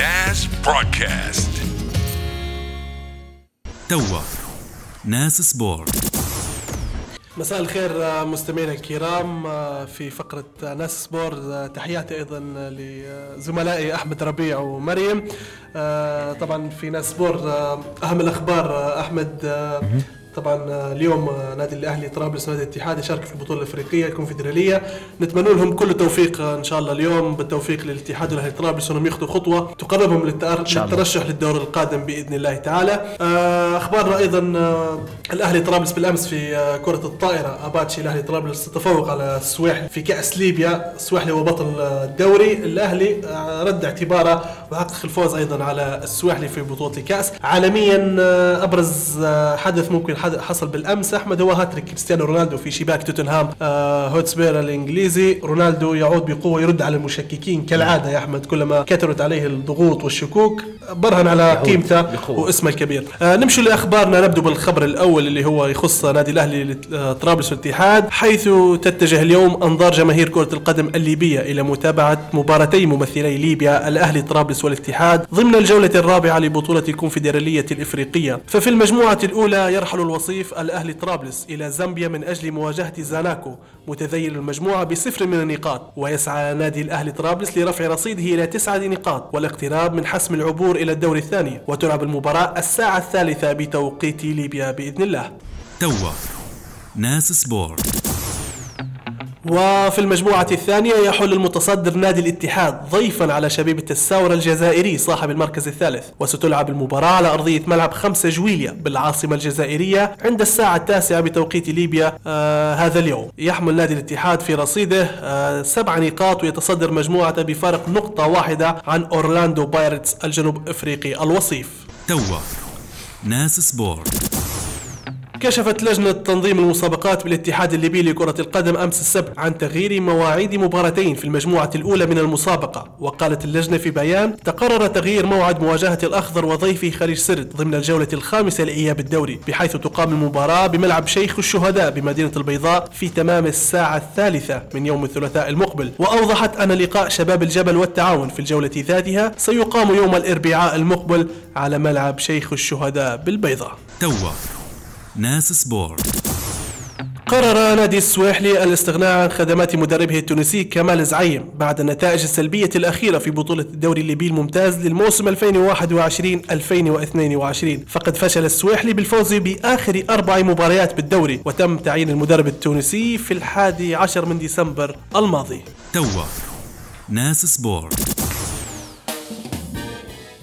ناس broadcast توا. ناس sport مساء الخير مستمعينا الكرام في فقرة ناس sport تحياتي أيضا لزملائي أحمد ربيع ومريم. طبعا في ناس sport أهم الأخبار أحمد. طبعا آه، اليوم آه، نادي الأهلي طرابلس ونادي الاتحاد يشارك في البطولة الأفريقية الكونفدرالية. نتمنى لهم كل التوفيق آه، إن شاء الله اليوم. بالتوفيق للاتحاد والاهلي طرابلس انهم ياخذوا خطوة تقربهم للترشح للدور القادم بإذن الله تعالى. أخبارنا أيضا الأهلي طرابلس بالأمس في كرة الطائرة. أباتشي الأهلي طرابلس تفوق على السواحلي في كأس ليبيا. السواحلي هو بطل الدوري. الأهلي رد اعتباره وحقق الفوز أيضا على السواحلي في بطولة الكأس. عالميا آه، أبرز آه، حدث ممكن حصل بالأمس. أحمد هو هاتريك كريستيانو رونالدو في شباك توتنهام آه، هوتسبير الإنجليزي. رونالدو يعود بقوة يرد على المشككين كالعادة يا أحمد كلما كثرت عليه الضغوط والشكوك برهن على قيمته واسمه الكبير. نمشي لأخبارنا. نبدو بالخبر الأول اللي هو يخص نادي الأهلي طرابلس والاتحاد حيث تتجه اليوم أنظار جماهير كرة القدم الليبية إلى متابعة مباراتي ممثلي ليبيا. الأهلي طرابلس والاتحاد ضمن الجولة الرابعة لبطولة الكونفدراليه الإفريقية. ففي المجموعة الأولى يرحل الوصيف الاهلي طرابلس إلى زامبيا من أجل مواجهة زاناكو متذيل المجموعة بصفر من النقاط ويسعى نادي الاهلي طرابلس لرفع رصيده إلى تسعة نقاط والاقتراب من حسم العبور إلى الدور الثاني وتلعب المباراة الساعة الثالثة بتوقيت ليبيا بإذن الله. توا ناس sport. وفي المجموعة الثانية يحل المتصدر نادي الاتحاد ضيفا على شبيبة الساورة الجزائري صاحب المركز الثالث وستلعب المباراة على أرضية ملعب خمسة جويليا بالعاصمة الجزائرية عند الساعة التاسعة بتوقيت ليبيا آه هذا اليوم. يحمل نادي الاتحاد في رصيده آه سبع نقاط ويتصدر مجموعته بفارق نقطة واحدة عن أورلاندو بايرتس الجنوب أفريقي الوصيف. توا ناس سبورت. كشفت لجنة تنظيم المسابقات بالاتحاد الليبي لكرة القدم أمس السبت عن تغيير مواعيد مباراتين في المجموعة الأولى من المسابقة. وقالت اللجنة في بيان تقرر تغيير موعد مواجهة الأخضر وضيفه خليج سرد ضمن الجولة الخامسة لإياب الدوري بحيث تقام المباراة بملعب شيخ الشهداء بمدينة البيضاء في تمام الساعة الثالثة من يوم الثلاثاء المقبل. وأوضحت أن لقاء شباب الجبل والتعاون في الجولة ذاتها سيقام يوم الأربعاء المقبل على ملعب شيخ الشهداء بالبيضاء. ناس سبورت قرر نادي السواحلي الاستغناء عن خدمات مدربه التونسي كمال زعيم بعد النتائج السلبية الأخيرة في بطولة الدوري الليبي الممتاز للموسم 2021-2022 فقد فشل السواحلي بالفوز بآخر أربع مباريات بالدوري وتم تعيين المدرب التونسي في الحادي عشر من ديسمبر الماضي. توا ناس سبورت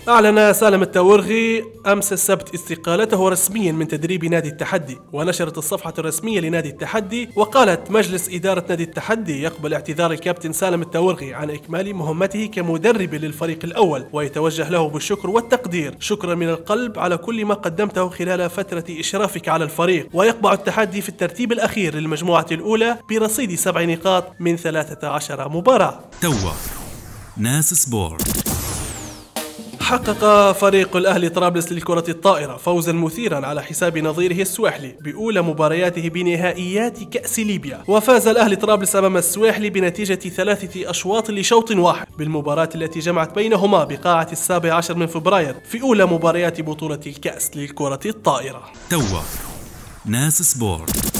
أعلن سالم التاورغي أمس السبت استقالته رسميا من تدريب نادي التحدي ونشرت الصفحة الرسمية لنادي التحدي وقالت مجلس إدارة نادي التحدي يقبل اعتذار الكابتن سالم التاورغي عن إكمال مهمته كمدرب للفريق الأول ويتوجه له بالشكر والتقدير. شكرا من القلب على كل ما قدمته خلال فترة إشرافك على الفريق. ويقبع التحدي في الترتيب الأخير للمجموعة الأولى برصيد سبع نقاط من 13 مباراة. توا ناس sport. حقق فريق الأهلي طرابلس للكرة الطائرة فوزا مثيرا على حساب نظيره السواحلي بأولى مبارياته بنهائيات كأس ليبيا. وفاز الأهلي طرابلس أمام السواحلي بنتيجة ثلاثة أشواط لشوط واحد. بالمباراة التي جمعت بينهما بقاعة السابع عشر من فبراير في أولى مباريات بطولة الكأس للكرة الطائرة. توا. ناس sport.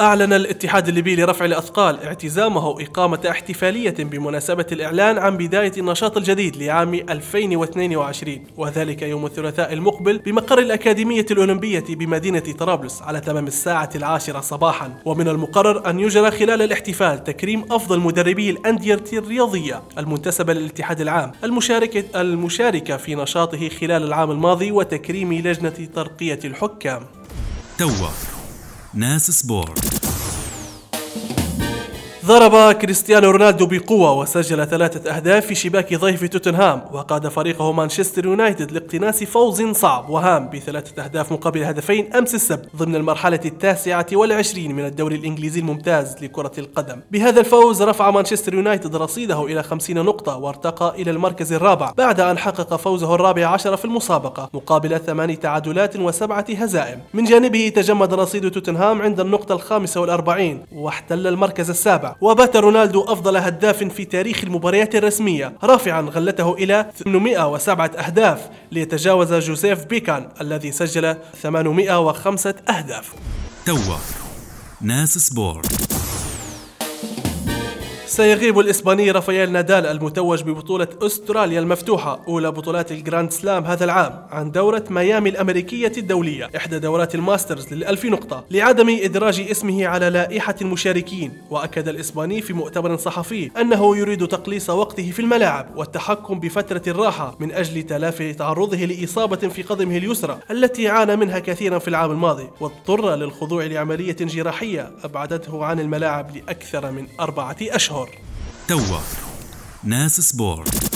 أعلن الاتحاد الليبي لرفع الأثقال اعتزامه إقامة احتفالية بمناسبة الإعلان عن بداية النشاط الجديد لعام 2022 وذلك يوم الثلاثاء المقبل بمقر الأكاديمية الأولمبية بمدينة طرابلس على تمام الساعة العاشرة صباحا. ومن المقرر أن يجرى خلال الاحتفال تكريم أفضل مدربي الأندية الرياضية المنتسبة للاتحاد العام المشاركة المشاركة في نشاطه خلال العام الماضي وتكريم لجنة ترقية الحكام. توا ناس sport ضرب كريستيانو رونالدو بقوة وسجل ثلاثة أهداف في شباك ضيف توتنهام وقاد فريقه مانشستر يونايتد لاقتناص فوز صعب وهام بثلاثة أهداف مقابل هدفين أمس السبت ضمن المرحلة التاسعة والعشرين من الدوري الإنجليزي الممتاز لكرة القدم. بهذا الفوز رفع مانشستر يونايتد رصيده إلى 50 نقطة وارتقى إلى المركز الرابع بعد أن حقق فوزه الرابع عشر في المسابقة مقابل ثمان تعادلات وسبعة هزائم. من جانبه تجمد رصيد توتنهام عند النقطة الخامسة والأربعين واحتل المركز السابع. وبات رونالدو أفضل هداف في تاريخ المباريات الرسمية. رافعا غلته إلى 807 أهداف ليتجاوز جوزيف بيكان الذي سجل 805 أهداف. توا ناس sport. سيغيب الإسباني رافائيل نادال المتوج ببطولة أستراليا المفتوحة أولى بطولات الجراند سلام هذا العام عن دورة ميامي الأمريكية الدولية إحدى دورات الماسترز للألف نقطة لعدم إدراج اسمه على لائحة المشاركين وأكد الإسباني في مؤتمر صحفي أنه يريد تقليص وقته في الملاعب والتحكم بفترة الراحة من أجل تلافي تعرضه لإصابة في قدمه اليسرى التي عانى منها كثيرا في العام الماضي واضطر للخضوع لعملية جراحية أبعدته عن الملاعب لأكثر من أربعة أشهر. توا ناس سبورت.